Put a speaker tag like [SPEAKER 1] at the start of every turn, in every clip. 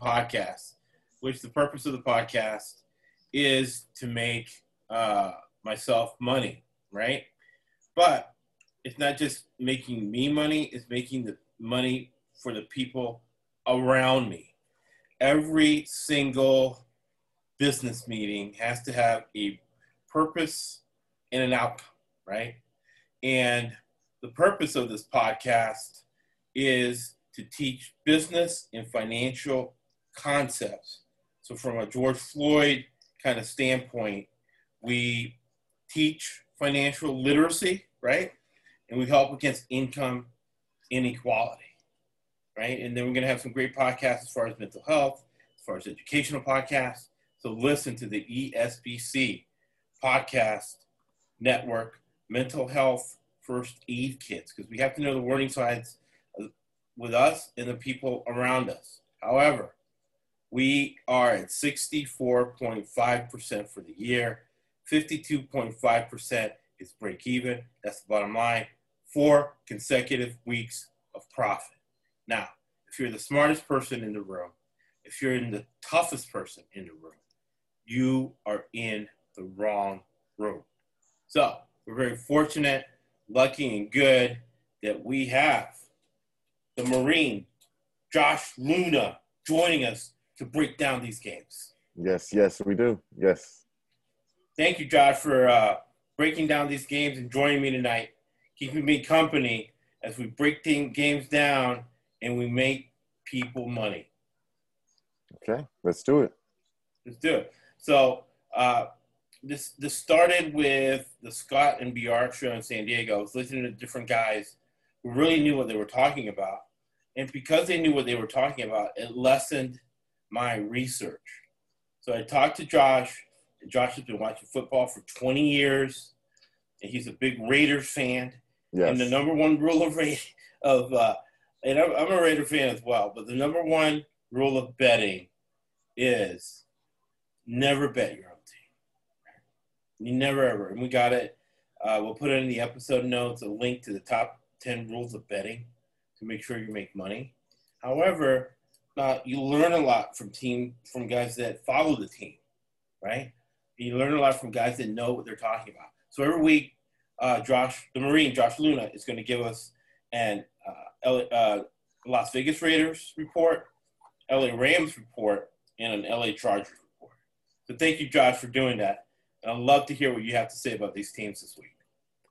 [SPEAKER 1] podcast, which the purpose of the podcast is to make uh, myself money, right? But it's not just making me money, it's making the money for the people around me. Every single business meeting has to have a purpose and an outcome, right? And the purpose of this podcast is to teach business and financial concepts. So, from a George Floyd kind of standpoint, we teach financial literacy, right? And we help against income inequality, right? And then we're going to have some great podcasts as far as mental health, as far as educational podcasts. So, listen to the ESBC podcast network, mental health first aid kits, because we have to know the warning signs with us and the people around us. However, we are at 64.5% for the year. 52.5% is break even. That's the bottom line. Four consecutive weeks of profit. Now, if you're the smartest person in the room, if you're in the toughest person in the room, you are in the wrong room. So, we're very fortunate, lucky, and good that we have the Marine, Josh Luna, joining us to break down these games.
[SPEAKER 2] Yes, yes, we do. Yes.
[SPEAKER 1] Thank you, Josh, for uh, breaking down these games and joining me tonight, keeping me company as we break the games down and we make people money.
[SPEAKER 2] Okay, let's do it.
[SPEAKER 1] Let's do it. So uh, this this started with the Scott and BR show in San Diego. I was listening to different guys who really knew what they were talking about, and because they knew what they were talking about, it lessened my research. So I talked to Josh. Josh has been watching football for 20 years, and he's a big Raiders fan.
[SPEAKER 2] Yes.
[SPEAKER 1] And the number one rule of of uh, and I'm, I'm a Raider fan as well, but the number one rule of betting is never bet your own team. You never ever. And we got it. Uh, we'll put it in the episode notes a link to the top 10 rules of betting to make sure you make money. However, uh, you learn a lot from team from guys that follow the team, right? You learn a lot from guys that know what they're talking about. So every week, uh, Josh, the Marine, Josh Luna, is going to give us an uh, L- uh, Las Vegas Raiders report, LA Rams report, and an LA Chargers report. So thank you, Josh, for doing that. And I'd love to hear what you have to say about these teams this week.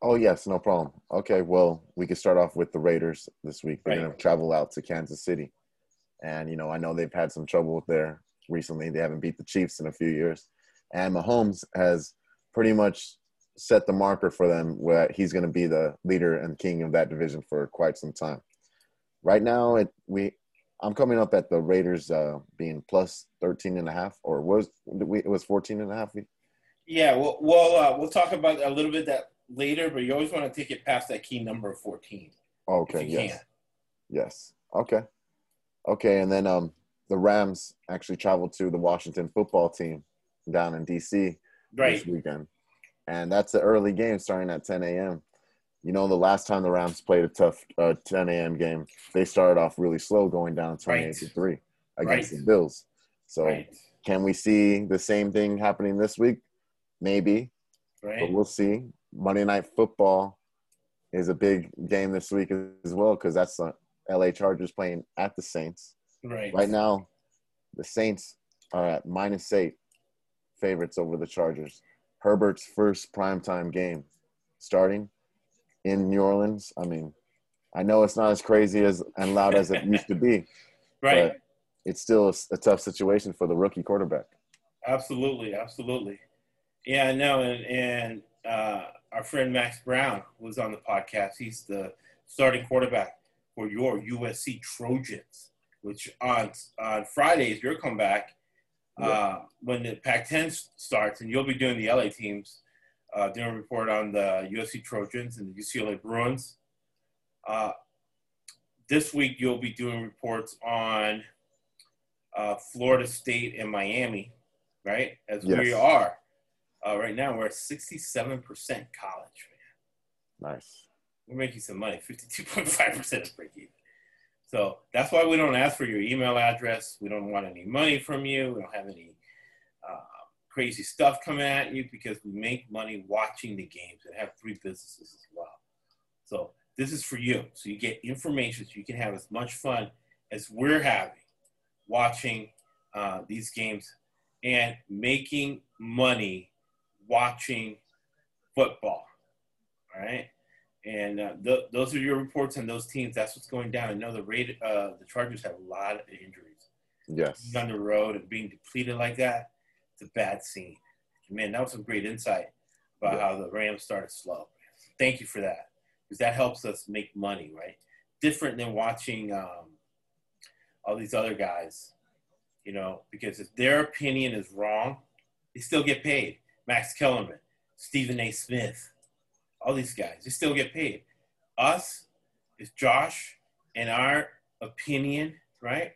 [SPEAKER 2] Oh yes, no problem. Okay, well, we can start off with the Raiders this week. They're
[SPEAKER 1] Right.
[SPEAKER 2] gonna travel out to Kansas City, and you know I know they've had some trouble there recently. They haven't beat the Chiefs in a few years, and Mahomes has pretty much set the marker for them where he's going to be the leader and king of that division for quite some time. Right now, it we I'm coming up at the Raiders uh, being plus 13 and a half, or was it was 14 and a half?
[SPEAKER 1] Yeah, we'll we'll, uh, we'll talk about a little bit that later, but you always want to take it past that key number of 14
[SPEAKER 2] Okay, yes.
[SPEAKER 1] can.
[SPEAKER 2] Yes. Okay. Okay, and then um the Rams actually traveled to the Washington football team down in DC
[SPEAKER 1] Right.
[SPEAKER 2] this weekend. And that's the early game starting at 10 a.m. You know, the last time the Rams played a tough uh, 10 a.m. game, they started off really slow, going down 28
[SPEAKER 1] Right.
[SPEAKER 2] to 3 against
[SPEAKER 1] Right.
[SPEAKER 2] the Bills. So,
[SPEAKER 1] Right.
[SPEAKER 2] can we see the same thing happening this week? Maybe, but we'll see. Monday Night Football is a big game this week as well because that's the LA Chargers playing at the Saints.
[SPEAKER 1] Right.
[SPEAKER 2] Right now, the Saints are at minus eight favorites over the Chargers. Herbert's first primetime game starting in New Orleans. I mean, I know it's not as crazy as and loud as it used to be,
[SPEAKER 1] Right.
[SPEAKER 2] but it's still a, a tough situation for the rookie quarterback.
[SPEAKER 1] Absolutely, absolutely. Yeah, I know. And, and uh, our friend Max Brown was on the podcast. He's the starting quarterback for your USC Trojans, which on on Fridays your comeback uh, when the Pac-10 starts, and you'll be doing the LA teams. uh, doing a report on the USC Trojans and the UCLA Bruins. Uh, this week, you'll be doing reports on uh, Florida State and Miami, right? As we are uh, right now, we're at 67% college. Man.
[SPEAKER 2] Nice.
[SPEAKER 1] We're making some money, 52.5% is break even. So that's why we don't ask for your email address. We don't want any money from you. We don't have any uh, crazy stuff coming at you because we make money watching the games and have three businesses as well. So this is for you. So you get information so you can have as much fun as we're having watching uh, these games and making money watching football. All right. And uh, th- those are your reports on those teams. That's what's going down. I know the rate, uh, the Chargers have a lot of injuries
[SPEAKER 2] Yes.
[SPEAKER 1] on the road and being depleted like that. It's a bad scene. Man, that was some great insight about
[SPEAKER 2] Yeah.
[SPEAKER 1] how the Rams started slow. Thank you for that because that helps us make money, right? Different than watching um, all these other guys, you know, because if their opinion is wrong, they still get paid. Max Kellerman, Stephen A. Smith, all these guys, they still get paid. Us, is Josh and our opinion, right,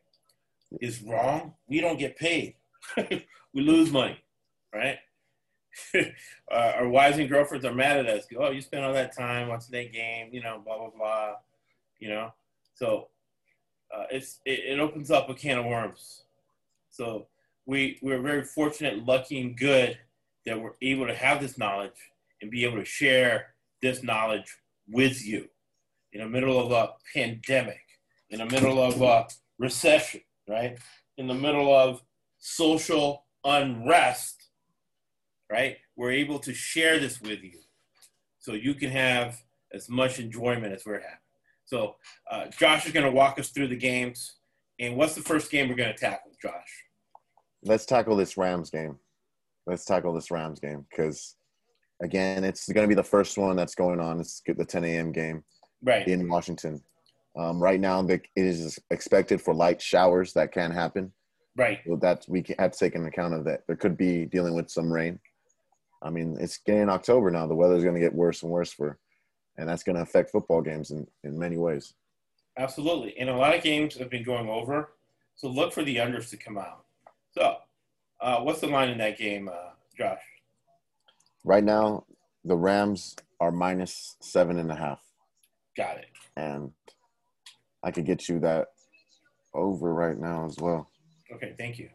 [SPEAKER 1] is wrong, we don't get paid. we lose money, right? uh, our wives and girlfriends are mad at us. Oh, you spent all that time watching that game, you know, blah blah blah, you know. So uh, it's it, it opens up a can of worms. So we we're very fortunate, lucky, and good that we're able to have this knowledge and be able to share this knowledge with you in the middle of a pandemic, in the middle of a recession, right? In the middle of social unrest, right? We're able to share this with you so you can have as much enjoyment as we're having. So, uh, Josh is going to walk us through the games. And what's the first game we're going to tackle, Josh?
[SPEAKER 2] Let's tackle this Rams game. Let's tackle this Rams game because, again, it's going to be the first one that's going on. It's the 10 a.m. game
[SPEAKER 1] Right.
[SPEAKER 2] in Washington. Um, right now, the, it is expected for light showers that can happen.
[SPEAKER 1] Right.
[SPEAKER 2] So that we have to take into account of that. There could be dealing with some rain. I mean, it's getting October now. The weather's going to get worse and worse for, and that's going to affect football games in, in many ways.
[SPEAKER 1] Absolutely. And a lot of games have been going over. So look for the unders to come out. So, uh, what's the line in that game, uh, Josh?
[SPEAKER 2] Right now, the Rams are minus seven and a half,
[SPEAKER 1] Got it.
[SPEAKER 2] and I could get you that over right now as well.
[SPEAKER 1] Okay, thank you.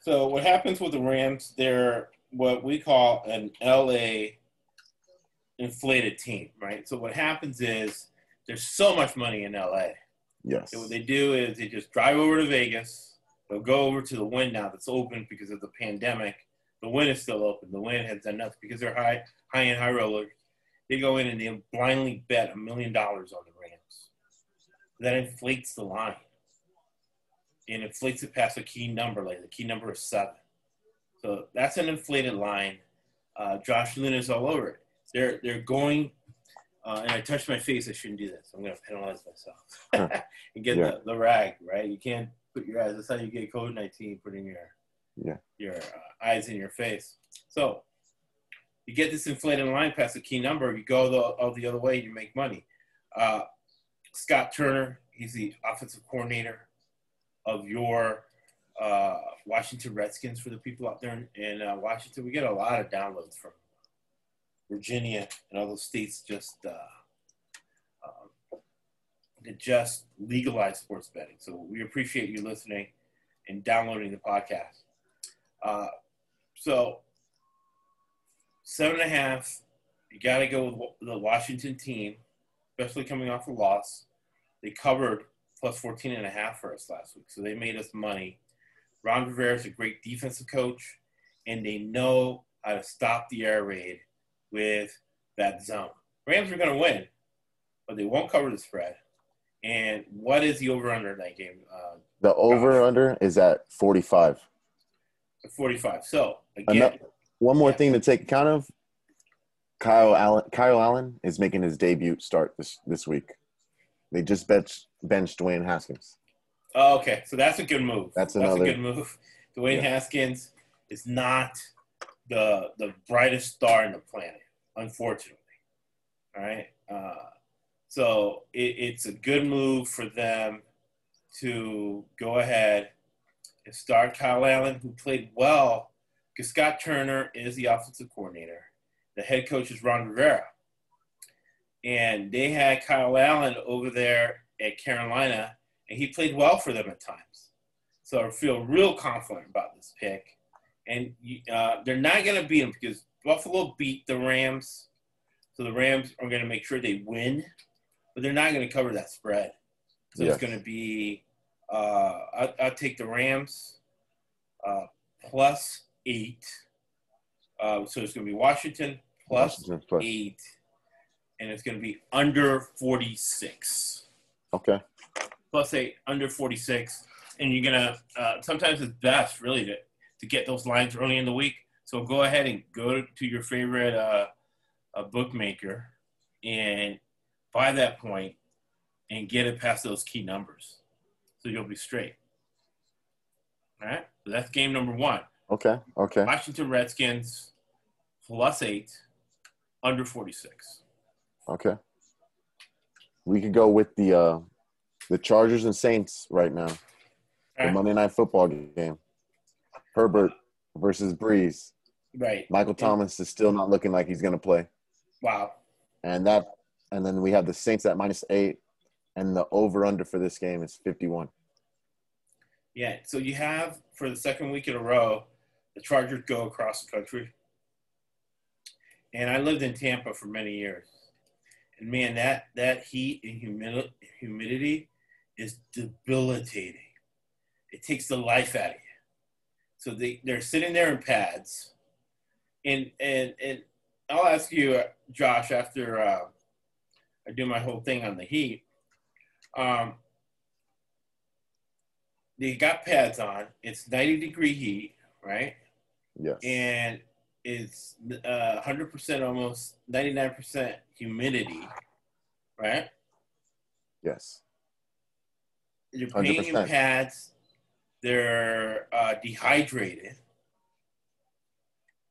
[SPEAKER 1] So what happens with the Rams? They're what we call an LA inflated team, right? So what happens is there's so much money in LA.
[SPEAKER 2] Yes.
[SPEAKER 1] So what they do is they just drive over to Vegas. They'll go over to the Wynn now that's open because of the pandemic. The Wynn is still open. The Wynn has done nothing because they're high, high and high rollers. They go in and they blindly bet a million dollars on the Rams. That inflates the line. And inflates it past a key number, like the key number is seven. So that's an inflated line. Uh, Josh Lynn is all over it. They're they're going, uh, and I touched my face. I shouldn't do this. I'm going to penalize myself and get
[SPEAKER 2] Yeah.
[SPEAKER 1] the, the rag right. You can't put your eyes. That's how you get COVID nineteen. Putting your
[SPEAKER 2] Yeah.
[SPEAKER 1] your uh, eyes in your face. So you get this inflated line past a key number. You go the all the other way. You make money. Uh, Scott Turner. He's the offensive coordinator of your uh, Washington Redskins for the people out there in, in uh, Washington. We get a lot of downloads from Virginia and all those states just uh, to just legalize sports betting. So we appreciate you listening and downloading the podcast. Uh, so seven and a half, you got to go with the Washington team, especially coming off a loss. They covered plus 14 and a half for us last week, so they made us money. Ron Rivera is a great defensive coach, and they know how to stop the air raid with that zone. Rams are going to win, but they won't cover the spread. And what is the over under in that game? Uh,
[SPEAKER 2] The over under is at 45.
[SPEAKER 1] 45. So, again,
[SPEAKER 2] One more
[SPEAKER 1] Yeah.
[SPEAKER 2] thing to take account of Kyle Allen, Kyle Allen is making his debut start this, this week. They just benched, benched Dwayne Haskins.
[SPEAKER 1] oh, okay, so that's a good move.
[SPEAKER 2] That's
[SPEAKER 1] That's a
[SPEAKER 2] another-
[SPEAKER 1] good move. Dwayne
[SPEAKER 2] Yeah.
[SPEAKER 1] Haskins is not the the brightest star in the planet, unfortunately. All right. Uh, so it, it's a good move for them to go ahead and start Kyle Allen, who played well, because Scott Turner is the offensive coordinator. The head coach is Ron Rivera. And they had Kyle Allen over there at Carolina, and he played well for them at times. So I feel real confident about this pick. And uh, they're not going to beat them because Buffalo beat the Rams. So the Rams are going to make sure they win, but they're not going to cover that spread. So
[SPEAKER 2] Yes.
[SPEAKER 1] it's going to be, uh, I, I'll take the Rams uh, plus eight. Uh, so it's going to be Washington plus
[SPEAKER 2] Washington plus-
[SPEAKER 1] eight, and it's going to be under 46.
[SPEAKER 2] Okay.
[SPEAKER 1] Plus eight, under 46. And you're going to, uh, sometimes it's best really to, to get those lines early in the week. So go ahead and go to your favorite uh, bookmaker and buy that point and get it past those key numbers. So you'll be straight. All right. So that's game number one.
[SPEAKER 2] Okay. Okay.
[SPEAKER 1] Washington Redskins plus eight, under 46.
[SPEAKER 2] Okay. We could go with the uh the Chargers and Saints right now. The. Monday night football game. Herbert versus Brees.
[SPEAKER 1] Right.
[SPEAKER 2] Michael Thomas is still not looking like he's gonna play.
[SPEAKER 1] Wow.
[SPEAKER 2] And that and then we have the Saints at minus eight. And the over under for this game is fifty one.
[SPEAKER 1] Yeah. So you have for the second week in a row, the Chargers go across the country. And I lived in Tampa for many years. And man, that, that heat and humidi- humidity is debilitating. It takes the life out of you. So they, they're sitting there in pads. And, and, and I'll ask you, uh, Josh, after uh, I do my whole thing on the heat. Um, they got pads on. It's 90 degree heat, right?
[SPEAKER 2] Yes.
[SPEAKER 1] And it's uh, 100% almost 99% humidity, right?
[SPEAKER 2] yes.
[SPEAKER 1] You're paying in pads. They're uh, dehydrated.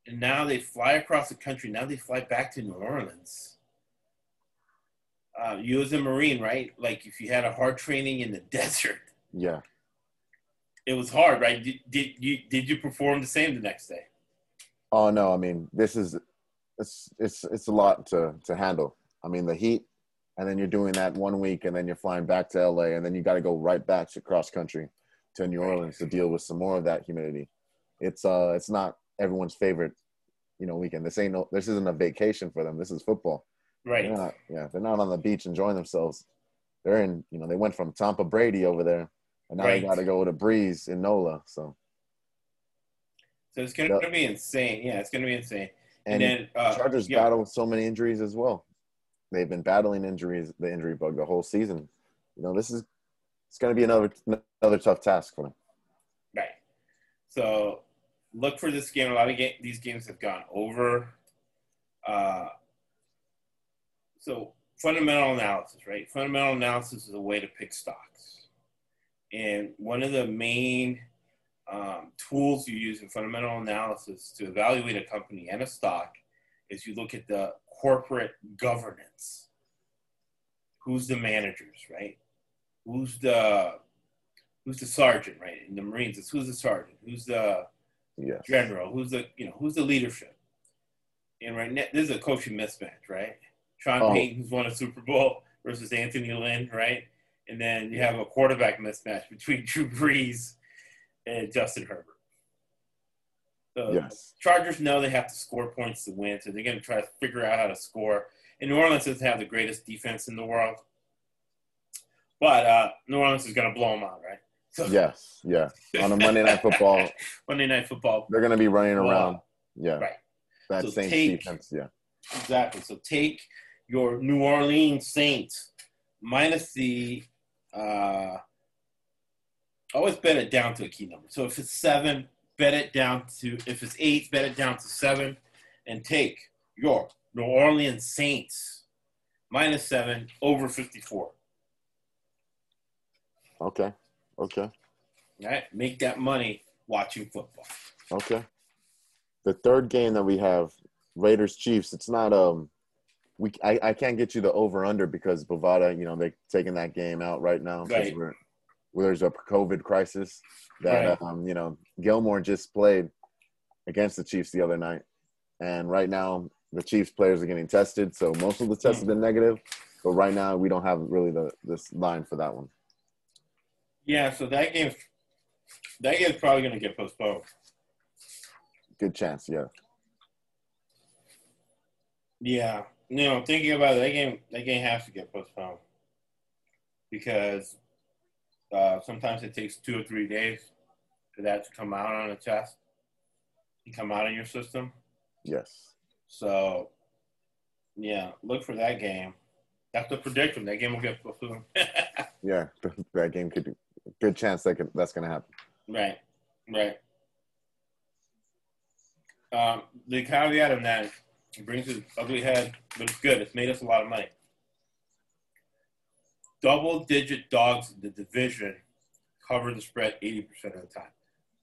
[SPEAKER 1] And now they fly across the country. Now they fly back to New Orleans. Uh, you as a Marine, right? Like if you had a hard training in the desert,
[SPEAKER 2] Yeah.
[SPEAKER 1] it was hard, right? Did, did you did you perform the same the next day?
[SPEAKER 2] Oh no, I mean this is it's it's it's a lot to to handle. I mean the heat, and then you're doing that one week, and then you're flying back to LA, and then you got to go right back to cross country to New Orleans to deal with some more of that humidity. It's uh it's not everyone's favorite, you know, weekend. This ain't no this isn't a vacation for them. This is football.
[SPEAKER 1] Right.
[SPEAKER 2] They're not, yeah, they're not on the beach enjoying themselves. They're in, you know, they went from Tampa Brady over there, and now
[SPEAKER 1] Right.
[SPEAKER 2] they got to go to Brees in NOLA. So
[SPEAKER 1] So it's going
[SPEAKER 2] Yep.
[SPEAKER 1] to be insane. Yeah, it's going to be insane.
[SPEAKER 2] and,
[SPEAKER 1] And, then uh,
[SPEAKER 2] Chargers
[SPEAKER 1] yeah,
[SPEAKER 2] battle so many injuries as well. They've been battling injuries, the injury bug, the whole season. You know, this is it's going to be another another tough task for them.
[SPEAKER 1] right. So look for this game. A lot of ga- these games have gone over. Uh, so fundamental analysis, right? Fundamental analysis is a way to pick stocks, and one of the main um, tools you use in fundamental analysis to evaluate a company and a stock is you look at the corporate governance. Who's the managers, right? Who's the who's the sergeant, right? In the Marines, it's who's the sergeant, who's the
[SPEAKER 2] Yes.
[SPEAKER 1] general, who's the you know who's the leadership. And right now, this is a coaching mismatch, right? Sean
[SPEAKER 2] Oh.
[SPEAKER 1] Payton, who's won a Super Bowl, versus Anthony Lynn, right? And then you have a quarterback mismatch between Drew Brees and Justin Herbert. So
[SPEAKER 2] Yes.
[SPEAKER 1] Chargers know they have to score points to win, so they're going to try to figure out how to score. And New Orleans doesn't have the greatest defense in the world, but uh, New Orleans is going to blow them out, right? So
[SPEAKER 2] Yes. Yeah. On a Monday Night Football,
[SPEAKER 1] Monday Night Football,
[SPEAKER 2] they're going to be running around. Yeah.
[SPEAKER 1] Right.
[SPEAKER 2] That
[SPEAKER 1] So
[SPEAKER 2] same
[SPEAKER 1] take-
[SPEAKER 2] defense. Yeah.
[SPEAKER 1] exactly. So take your New Orleans Saints minus the. Uh, always bet it down to a key number. So if it's seven, bet it down to. If it's eight, bet it down to seven, and take your New Orleans Saints minus seven over fifty-four.
[SPEAKER 2] Okay. Okay.
[SPEAKER 1] All right, make that money watching football.
[SPEAKER 2] Okay. the third game that we have, Raiders Chiefs. It's not um, we I, I can't get you the over under because Bovada, you know, they're taking that game out right now because
[SPEAKER 1] Right.
[SPEAKER 2] we're where there's a COVID crisis. That
[SPEAKER 1] Right.
[SPEAKER 2] um, you know, Gilmore just played against the Chiefs the other night, and right now the Chiefs players are getting tested. So most of the tests have been negative, but right now we don't have really the this line for that one.
[SPEAKER 1] Yeah, so that game, that game's probably going to get postponed.
[SPEAKER 2] Good chance, yeah.
[SPEAKER 1] Yeah, you know, thinking about it, that game, that game has to get postponed because uh, sometimes it takes two or three days for that to come out on a test and come out in your system.
[SPEAKER 2] Yes.
[SPEAKER 1] So, yeah, look for that game. That's the prediction. That game will get postponed.
[SPEAKER 2] Yeah, that game could be good chance that could, that's going to happen.
[SPEAKER 1] right, right. Um, the caveat on that it brings his ugly head, but it's good. It's made us a lot of money. Double digit dogs in the division cover the spread 80% of the time.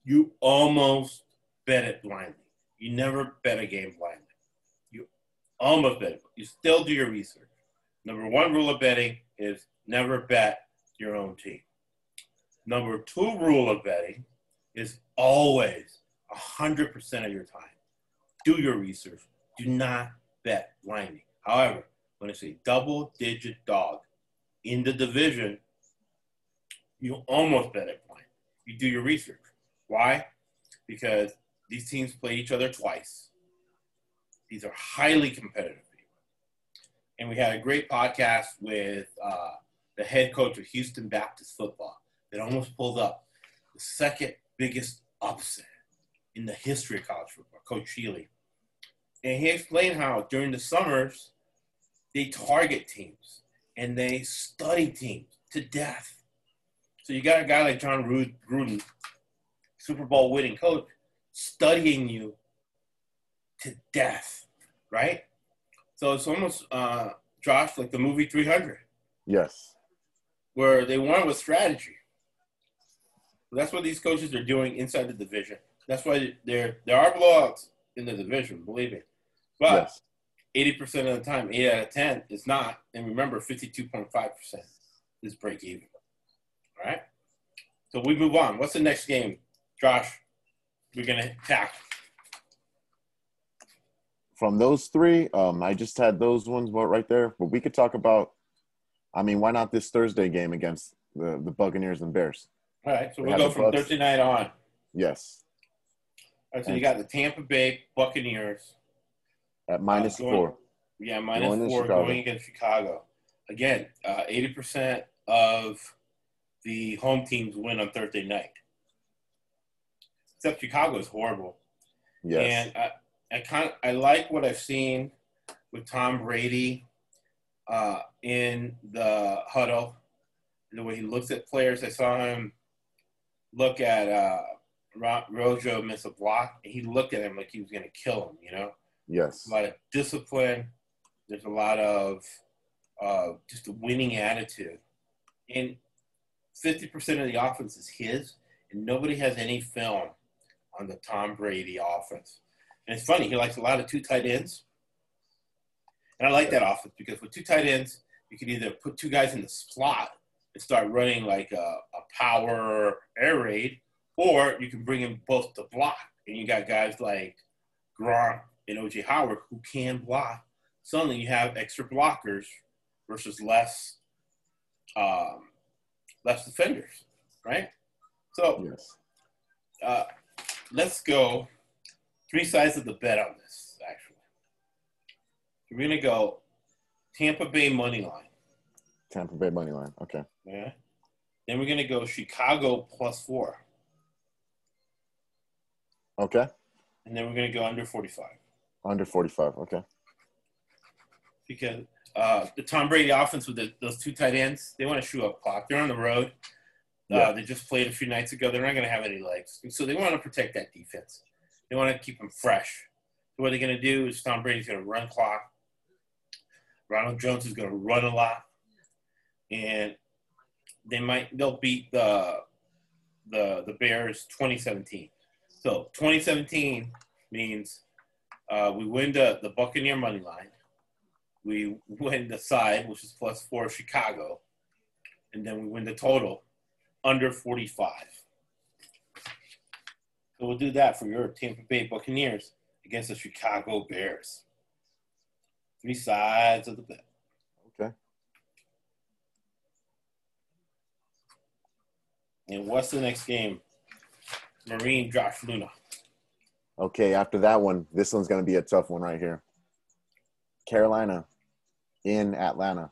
[SPEAKER 1] You almost bet it blindly. You never bet a game blindly. You almost bet it. You still do your research. Number one rule of betting is never bet your own team. Number two rule of betting is always 100% of your time. Do your research. Do not bet blindly. However, when it's a double digit dog in the division, you almost bet it blind. You do your research. Why? Because these teams play each other twice. These are highly competitive people. And we had a great podcast with uh, the head coach of Houston Baptist football that almost pulled up the second biggest upset in the history of college football, Coach Shealy. And he explained how during the summers, they target teams and they study teams to death. So you got a guy like John Ru- Gruden, Super Bowl winning coach, studying you to death, right? So it's almost, uh, Josh, like the movie 300
[SPEAKER 2] Yes.
[SPEAKER 1] where they won with strategy. That's what these coaches are doing inside the division. That's why there there are blowouts in the division, believe me. But
[SPEAKER 2] yes.
[SPEAKER 1] eighty percent of the time, eight out of ten is not. And remember, fifty-two point five percent is break even. All right. So we move on. What's the next game, Josh? We're gonna tackle.
[SPEAKER 2] From those three, um, I just had those ones right there, but we could talk about. I mean, why not this Thursday game against the the Buccaneers and Bears?
[SPEAKER 1] All right. So
[SPEAKER 2] We
[SPEAKER 1] we'll go from. Thursday night on.
[SPEAKER 2] Yes,
[SPEAKER 1] All right, so you got the Tampa Bay Buccaneers.
[SPEAKER 2] At minus
[SPEAKER 1] Uh, going-
[SPEAKER 2] four.
[SPEAKER 1] Yeah, minus
[SPEAKER 2] Going
[SPEAKER 1] four going against Chicago. Again, uh, eighty percent of the home teams win on Thursday night. Except Chicago is horrible,
[SPEAKER 2] Yes.
[SPEAKER 1] and I, I kind I like what I've seen with Tom Brady uh, in the huddle, the way he looks at players. I saw him look at uh, Rojo miss a block, and he looked at him like he was going to kill him. You know
[SPEAKER 2] yes.
[SPEAKER 1] a lot of discipline. There's a lot of uh, just a winning attitude. And 50% of the offense is his, and nobody has any film on the Tom Brady offense. And it's funny, he likes a lot of two tight ends. And I like that offense because with two tight ends, you can either put two guys in the slot and start running like a, a power air raid, or you can bring in both to block. And you got guys like Gronk and OJ Howard who can block. Suddenly you have extra blockers versus less um, less defenders, right? So
[SPEAKER 2] Yes.
[SPEAKER 1] uh, let's go three sides of the bet on this. Actually, we're gonna go Tampa Bay money line.
[SPEAKER 2] Tampa Bay money line. Okay.
[SPEAKER 1] Yeah. Then we're gonna go Chicago plus four,
[SPEAKER 2] Okay.
[SPEAKER 1] and then we're gonna go under forty-five.
[SPEAKER 2] Under forty-five. Okay.
[SPEAKER 1] because uh, the Tom Brady offense with the, those two tight ends, they want to shoot up clock. They're on the road. Uh,
[SPEAKER 2] Yeah.
[SPEAKER 1] They just played a few nights ago. They're not going to have any legs, And so they want to protect that defense. They want to keep them fresh. So what they're going to do is Tom Brady's going to run clock. Ronald Jones is going to run a lot, and they might they'll beat the the the Bears 2017. So 2017, means uh, we win the, the Buccaneer money line. We win the side, which is plus four Chicago. And then we win the total under 45. So we'll do that for your Tampa Bay Buccaneers against the Chicago Bears. Three sides of the bet.
[SPEAKER 2] Okay.
[SPEAKER 1] And what's the next game? Marine Josh Luna.
[SPEAKER 2] Okay, after that one, this one's going to be a tough one right here. Carolina in Atlanta.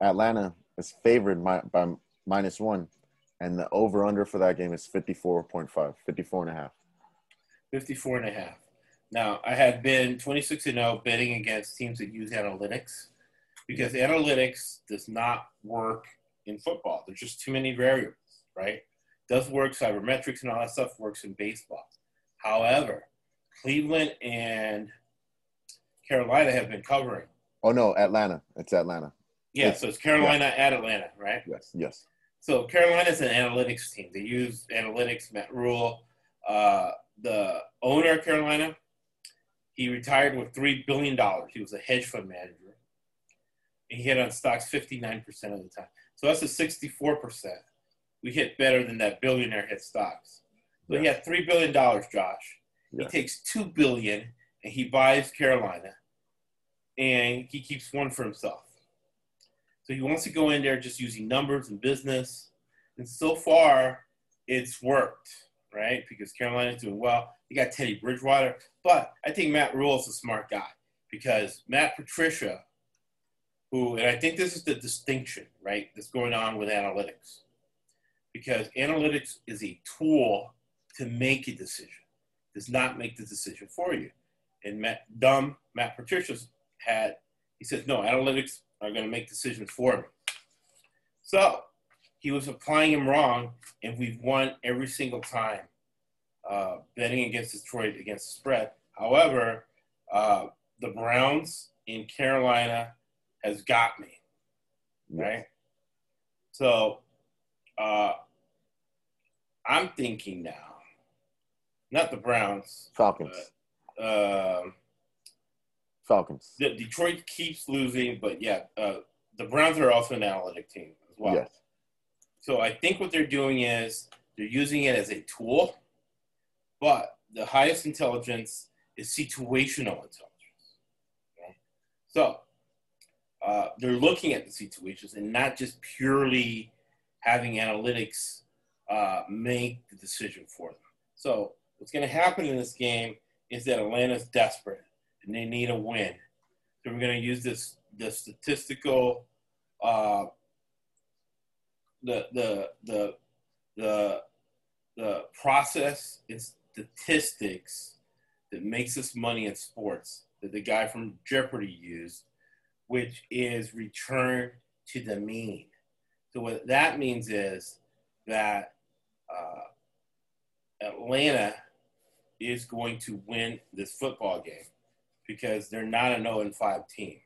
[SPEAKER 2] Atlanta is favored by, by minus one, and the over under for that game is 54.5, 54 and a half.
[SPEAKER 1] 54 and a half. Now, I had been 26 and 0 betting against teams that use analytics because analytics does not work in football. There's just too many variables, right? Does work, sabermetrics and all that stuff works in baseball. However, Cleveland and Carolina have been covering.
[SPEAKER 2] Oh, no, Atlanta. It's Atlanta.
[SPEAKER 1] Yeah,
[SPEAKER 2] Yes.
[SPEAKER 1] so it's Carolina at Atlanta, right?
[SPEAKER 2] Yes, yes.
[SPEAKER 1] So Carolina's an analytics team. They use analytics, Matt Rhule. Uh, the owner of Carolina, he retired with $3 billion. He was a hedge fund manager. And he hit on stocks 59% of the time. So that's a 64%. We hit better than that billionaire hit stocks. So he had $3 billion, Josh. He takes 2 billion and he buys Carolina and he keeps one for himself. So he wants to go in there just using numbers and business. And so far, it's worked, right? Because Carolina's doing well. You got Teddy Bridgewater. But I think Matt Rhule is a smart guy because Matt Patricia, who, and I think this is the distinction, right, that's going on with analytics. Because analytics is a tool to make a decision, does not make the decision for you. And Matt, dumb Matt Patricia's had, he says, no, analytics are going to make decisions for me. So he was applying him wrong, and we've won every single time uh, betting against Detroit against the spread. However, uh, the Browns in Carolina has got me, right? So uh, I'm thinking now, not the Browns.
[SPEAKER 2] Falcons.
[SPEAKER 1] Um
[SPEAKER 2] Falcons.
[SPEAKER 1] the Detroit keeps losing, but yeah, uh, the Browns are also an analytic team as well.
[SPEAKER 2] Yes.
[SPEAKER 1] So I think what they're doing is they're using it as a tool, but the highest intelligence is situational intelligence. Okay? So uh, they're looking at the situations and not just purely having analytics uh, make the decision for them. So what's going to happen in this game is that Atlanta's desperate and they need a win. So we're going to use this the statistical uh, the the the the the process and statistics that makes us money in sports that the guy from Jeopardy used, which is return to the mean. So what that means is that uh, Atlanta is going to win this football game because they're not an 0 and 5 team.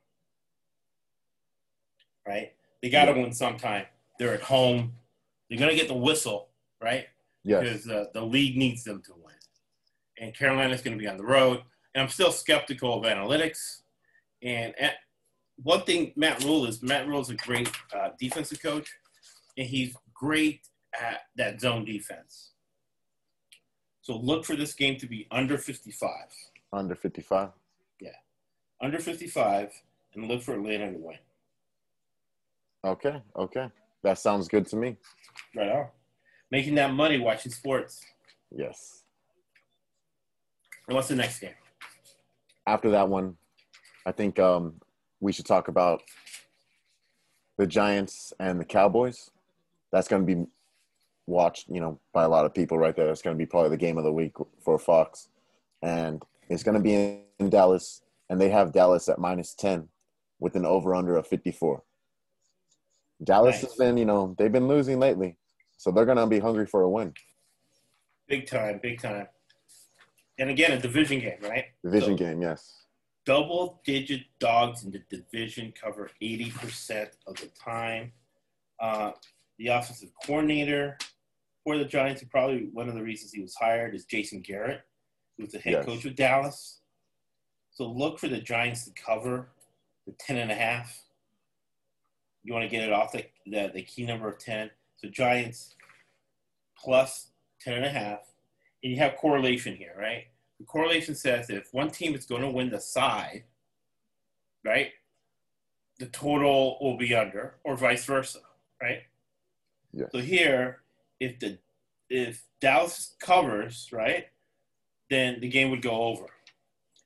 [SPEAKER 1] Right? They got to win sometime. They're at home. They're going to get the whistle, right?
[SPEAKER 2] Yes.
[SPEAKER 1] Because uh, the league needs them to win. And Carolina's going to be on the road. And I'm still skeptical of analytics. And at, one thing Matt Rhule is Matt Rhule is a great uh, defensive coach, and he's great at that zone defense. So look for this game to be under 55
[SPEAKER 2] Under 55. Yeah.
[SPEAKER 1] under 55 and look for Atlanta to win.
[SPEAKER 2] Okay. Okay. That sounds good to me.
[SPEAKER 1] Right on. Making that money watching sports.
[SPEAKER 2] Yes.
[SPEAKER 1] And what's the next game?
[SPEAKER 2] After that one, I think um, we should talk about the Giants and the Cowboys. That's going to be watched, you know, by a lot of people right there. It's going to be probably the game of the week for Fox. And it's going to be in Dallas, and they have Dallas at minus 10 with an over under of 54. Dallas
[SPEAKER 1] Nice.
[SPEAKER 2] has been, you know, they've been losing lately. So they're going to be hungry for a win.
[SPEAKER 1] Big time, big time. And again, a division game, right?
[SPEAKER 2] Division
[SPEAKER 1] So-
[SPEAKER 2] game, yes.
[SPEAKER 1] double digit dogs in the division cover 80% of the time. Uh, the offensive coordinator for the Giants, and probably one of the reasons he was hired, is Jason Garrett. who's the head
[SPEAKER 2] Yes.
[SPEAKER 1] coach of Dallas. So look for the Giants to cover the 10 and a half. You want to get it off the, the, the key number of 10. So Giants plus 10 and a half. And you have correlation here, right? The correlation says that if one team is going to win the side, right, the total will be under, or vice versa, right?
[SPEAKER 2] Yes.
[SPEAKER 1] So here, if the if Dallas covers, right, then the game would go over.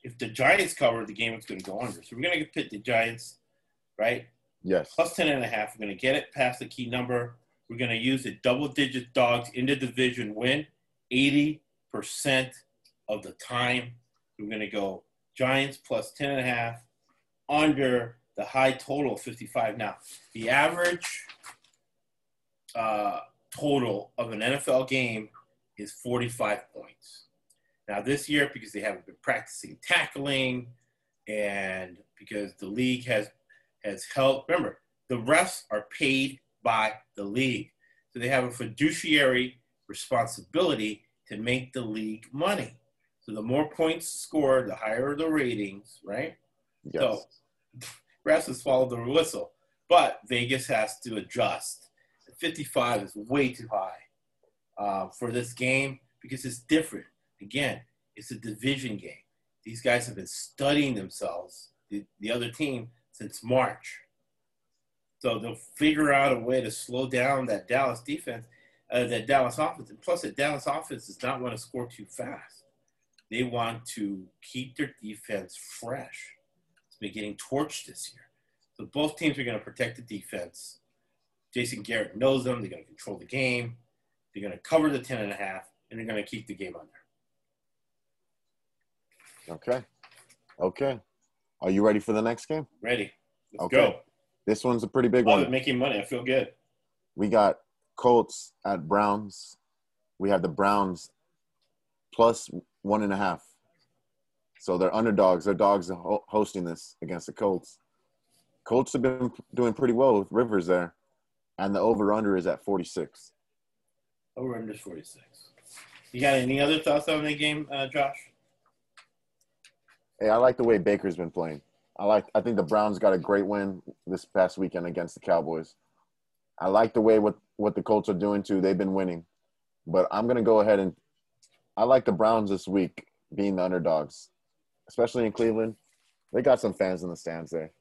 [SPEAKER 1] If the Giants cover, the game is going to go under. So we're going to pit the Giants, right,
[SPEAKER 2] Yes.
[SPEAKER 1] plus 10 and a half. We're going to get it past the key number. We're going to use the double digit dogs in the division win 80% of the time. We're going to go Giants plus 10 and a half under the high total of 55. Now, the average uh, total of an NFL game is 45 points. Now, this year, because they haven't been practicing tackling and because the league has has helped. Remember, the refs are paid by the league, so they have a fiduciary responsibility to make the league money. So the more points scored, the higher the ratings, right?
[SPEAKER 2] Yes.
[SPEAKER 1] So refs has swallowed the whistle, but Vegas has to adjust. 55 is way too high uh, for this game because it's different. Again, it's a division game. These guys have been studying themselves, the, the other team, since March. So they'll figure out a way to slow down that Dallas defense, uh, that Dallas offense. And plus, the Dallas offense does not want to score too fast. They want to keep their defense fresh. It's been getting torched this year. So both teams are going to protect the defense. Jason Garrett knows them. They're going to control the game. They're going to cover the 10 and a half, and they're going to keep the game under.
[SPEAKER 2] Okay. Okay. Are you ready for the next game?
[SPEAKER 1] Ready? Let's
[SPEAKER 2] Okay.
[SPEAKER 1] go.
[SPEAKER 2] This one's a pretty big
[SPEAKER 1] Love it.
[SPEAKER 2] one.
[SPEAKER 1] Making money. I feel good.
[SPEAKER 2] We got Colts at Browns. We have the Browns plus one and a half. So they're underdogs. They're dogs ho- hosting this against the Colts. Colts have been doing pretty well with Rivers there, and the over under is at 46.
[SPEAKER 1] Over under 46. You got any other thoughts on the game, uh, Josh?
[SPEAKER 2] Hey, I like the way Baker's been playing. I like. I think the Browns got a great win this past weekend against the Cowboys. I like the way what what the Colts are doing too. They've been winning, but I'm gonna go ahead and I like the Browns this week being the underdogs, especially in Cleveland. They got some fans in the stands there.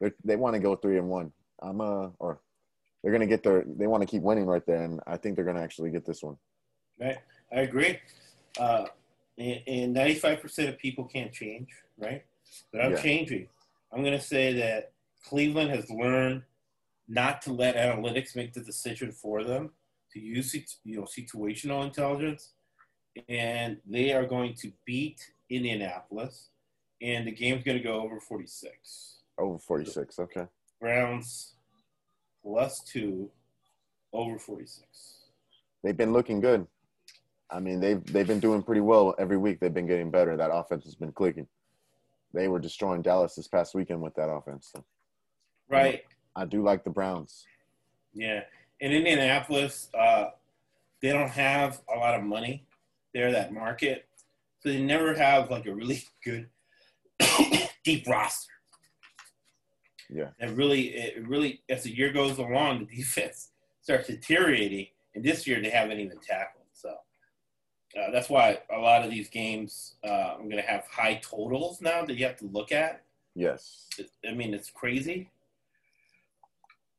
[SPEAKER 2] They're, they want to go three and one. I'm uh or they're gonna get their. They want to keep winning right there, and I think they're gonna actually get this one.
[SPEAKER 1] Right? I agree. Uh, and, and 95% of people can't change, right? But I'm
[SPEAKER 2] Yeah.
[SPEAKER 1] changing. I'm going to say that Cleveland has learned not to let analytics make the decision for them, to use you know situational intelligence, and they are going to beat Indianapolis, and the game's going to go over 46.
[SPEAKER 2] Over 46. Okay.
[SPEAKER 1] Browns plus two, over 46.
[SPEAKER 2] they've been looking good. I mean, they've they've been doing pretty well every week. They've been getting better. That offense has been clicking. They were destroying Dallas this past weekend with that offense. So
[SPEAKER 1] Right.
[SPEAKER 2] I do like the Browns.
[SPEAKER 1] Yeah. In Indianapolis, uh, they don't have a lot of money there, that market. So they never have like a really good deep roster.
[SPEAKER 2] Yeah.
[SPEAKER 1] And really, it really, as the year goes along, the defense starts deteriorating. And this year, they haven't even tackled. So uh, that's why a lot of these games, uh, I'm going to have high totals now that you have to look at.
[SPEAKER 2] Yes.
[SPEAKER 1] It- I mean, it's crazy.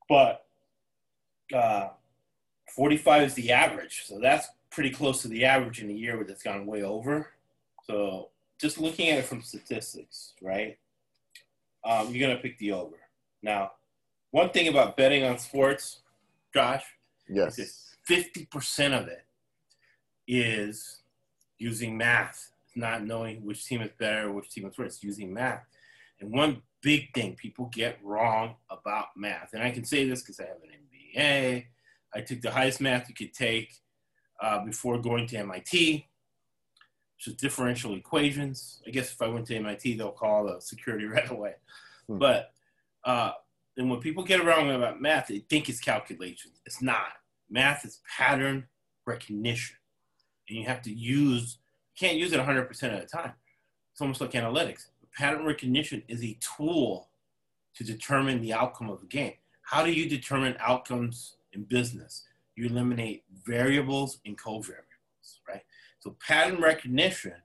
[SPEAKER 1] But uh, 45 is the average. So that's pretty close to the average in a year where it's gone way over. So just looking at it from statistics, right? Um, you're going to pick the over. Now, one thing about betting on sports, Josh,
[SPEAKER 2] Yes.
[SPEAKER 1] 50% of it is using math, not knowing which team is better, which team is worse, using math. And one big thing people get wrong about math, and I can say this because I have an MBA, I took the highest math you could take uh, before going to MIT, is differential equations. I guess if I went to MIT, they'll call the security right away.
[SPEAKER 2] Hmm.
[SPEAKER 1] But uh, and when people get wrong about math, they think it's calculations. It's not. Math is pattern recognition, and you have to use You can't use it 100% of the time. It's almost like analytics. Pattern recognition is a tool to determine the outcome of a game. How do you determine outcomes in business? You eliminate variables and covariables, right? So pattern recognition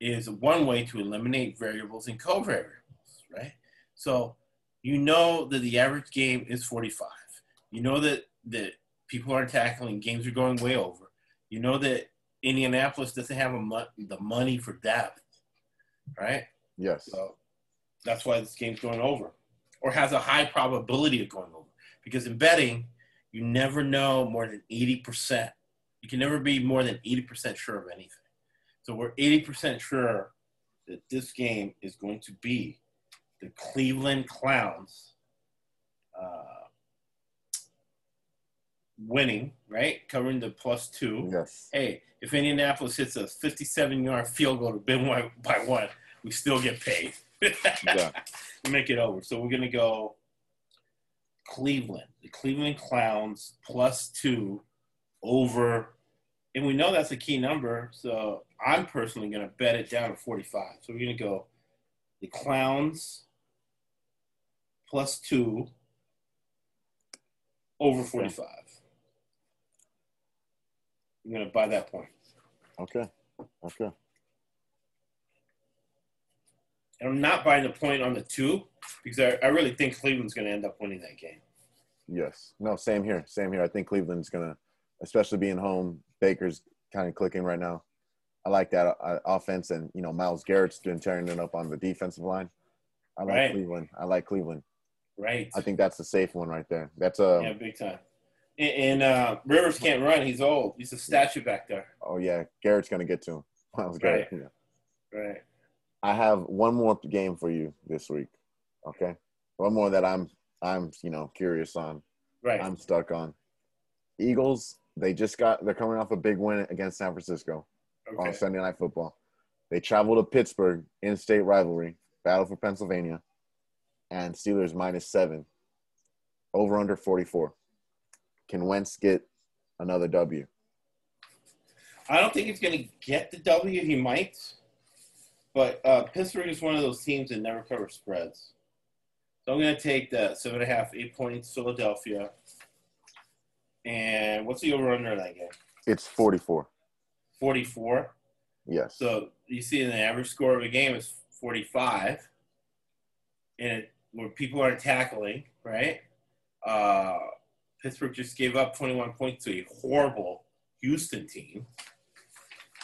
[SPEAKER 1] is one way to eliminate variables and covariables, right? So you know that the average game is 45. You know that that people aren't tackling, games are going way over. You know that Indianapolis doesn't have a mo- the money for depth, right?
[SPEAKER 2] Yes.
[SPEAKER 1] So that's why this game's going over, or has a high probability of going over. Because in betting, you never know more than 80%. You can never be more than 80% sure of anything. So we're 80% sure that this game is going to be the Cleveland Clowns uh, winning, right? Covering the plus two.
[SPEAKER 2] Yes.
[SPEAKER 1] Hey, if Indianapolis hits a 57 yard field goal to win by, by one, we still get paid.
[SPEAKER 2] Yeah.
[SPEAKER 1] Make it over. So we're going to go Cleveland, the Cleveland Clowns plus two over. And we know that's a key number. So I'm personally going to bet it down to 45. So we're going to go the Clowns plus two over 45. I'm going to buy that point.
[SPEAKER 2] Okay. Okay.
[SPEAKER 1] And I'm not buying the point on the two because I, I really think Cleveland's going to end up winning that game.
[SPEAKER 2] Yes. No, same here. Same here. I think Cleveland's going to, especially being home, Baker's kind of clicking right now. I like that uh, offense, and, you know, Myles Garrett's been tearing it up on the defensive line. I like
[SPEAKER 1] Right.
[SPEAKER 2] Cleveland. I like Cleveland.
[SPEAKER 1] Right.
[SPEAKER 2] I think that's a safe one right there. That's a,
[SPEAKER 1] yeah, big time. And, and uh, Rivers can't run. He's old. He's a statue back there.
[SPEAKER 2] oh, yeah, Garrett's to get to him. Myles Garrett. Yeah.
[SPEAKER 1] Right.
[SPEAKER 2] I have one more game for you this week. Okay, one more that I'm I'm you know curious on.
[SPEAKER 1] Right.
[SPEAKER 2] I'm stuck on. Eagles. They just got. They're coming off a big win against San Francisco on. Sunday Night Football. They travel to Pittsburgh, in-state rivalry, battle for Pennsylvania, and Steelers minus seven, over under 44. Can Wentz get another W?
[SPEAKER 1] I don't think he's going to get the W. He might. But uh, Pittsburgh is one of those teams that never cover spreads. So I'm going to take the seven and a half, eight points, Philadelphia. And what's the over under in that game?
[SPEAKER 2] It's 44.
[SPEAKER 1] 44.
[SPEAKER 2] Yes.
[SPEAKER 1] So you see, the average score of a game is 45, and it, where people aren't tackling, right? Uh, Pittsburgh just gave up 21 points to a horrible Houston team.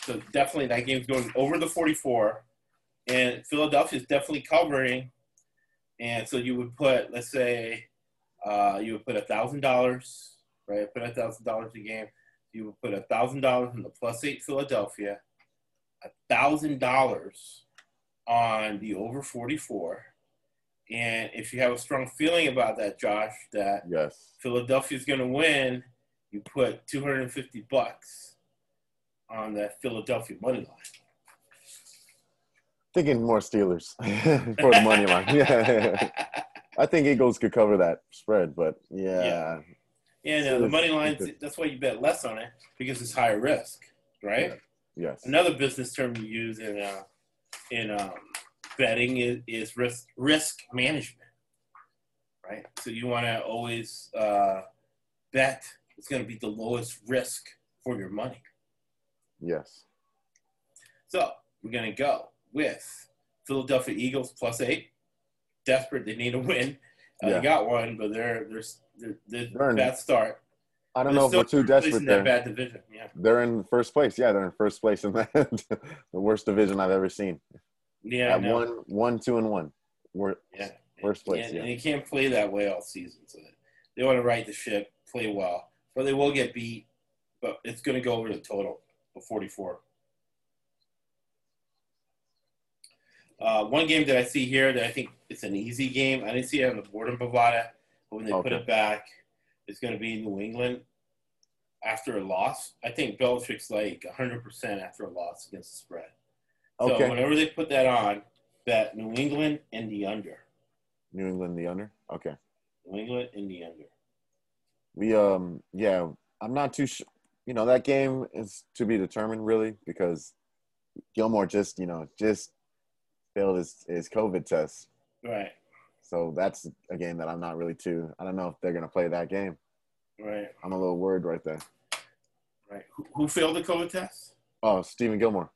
[SPEAKER 1] So definitely that game's going over the 44, and Philadelphia is definitely covering. And so you would put, let's say, uh, you would put a thousand dollars, right? Put a thousand dollars a game. You would put a thousand dollars in the plus eight Philadelphia a thousand dollars on the over 44 and if you have a strong feeling about that josh that
[SPEAKER 2] yes.
[SPEAKER 1] Philadelphia is going to win you put 250 bucks on that philadelphia money line
[SPEAKER 2] Thinking more Steelers for the money line. Yeah. I think Eagles could cover that spread, but yeah.
[SPEAKER 1] yeah no, the money line that's why you bet less on it because it's higher risk right
[SPEAKER 2] Yes.
[SPEAKER 1] another business term you use in uh, in um, betting is, is risk risk management, right? So you want to always uh, bet it's going to be the lowest risk for your money.
[SPEAKER 2] Yes.
[SPEAKER 1] So we're going to go with Philadelphia Eagles plus eight. Desperate, they need a win. Uh,
[SPEAKER 2] Yeah.
[SPEAKER 1] They got one, but they're they're they're, they're
[SPEAKER 2] They're in-
[SPEAKER 1] bad start.
[SPEAKER 2] I don't
[SPEAKER 1] They're
[SPEAKER 2] know if we're too desperate there.
[SPEAKER 1] bad division. Yeah,
[SPEAKER 2] They're in first place. Yeah, they're in first place in that the worst division I've ever seen.
[SPEAKER 1] yeah,
[SPEAKER 2] one, one, two, and one. We're
[SPEAKER 1] Yeah.
[SPEAKER 2] First place,
[SPEAKER 1] And,
[SPEAKER 2] yeah.
[SPEAKER 1] and you can't play that way all season. So they want to right the ship, play well. But they will get beat, but it's going to go over the total of 44. Uh, one game that I see here that I think it's an easy game. I didn't see it on the board in Bovada, but when they put it back, it's going to be New England after a loss. I think Belichick's like 100% after a loss against the spread. So
[SPEAKER 2] okay.
[SPEAKER 1] whenever they put that on, bet New England and the under.
[SPEAKER 2] New England the under. Okay.
[SPEAKER 1] New England and the under.
[SPEAKER 2] We um yeah, I'm not too sure. You know that game is to be determined really because Gilmore just you know just failed his his COVID test,
[SPEAKER 1] Right.
[SPEAKER 2] So that's a game that I'm not really too. I don't know if they're gonna play that game.
[SPEAKER 1] Right.
[SPEAKER 2] I'm a little worried right there.
[SPEAKER 1] Right. Who, who failed the COVID test?
[SPEAKER 2] Oh, Stephon Gilmore.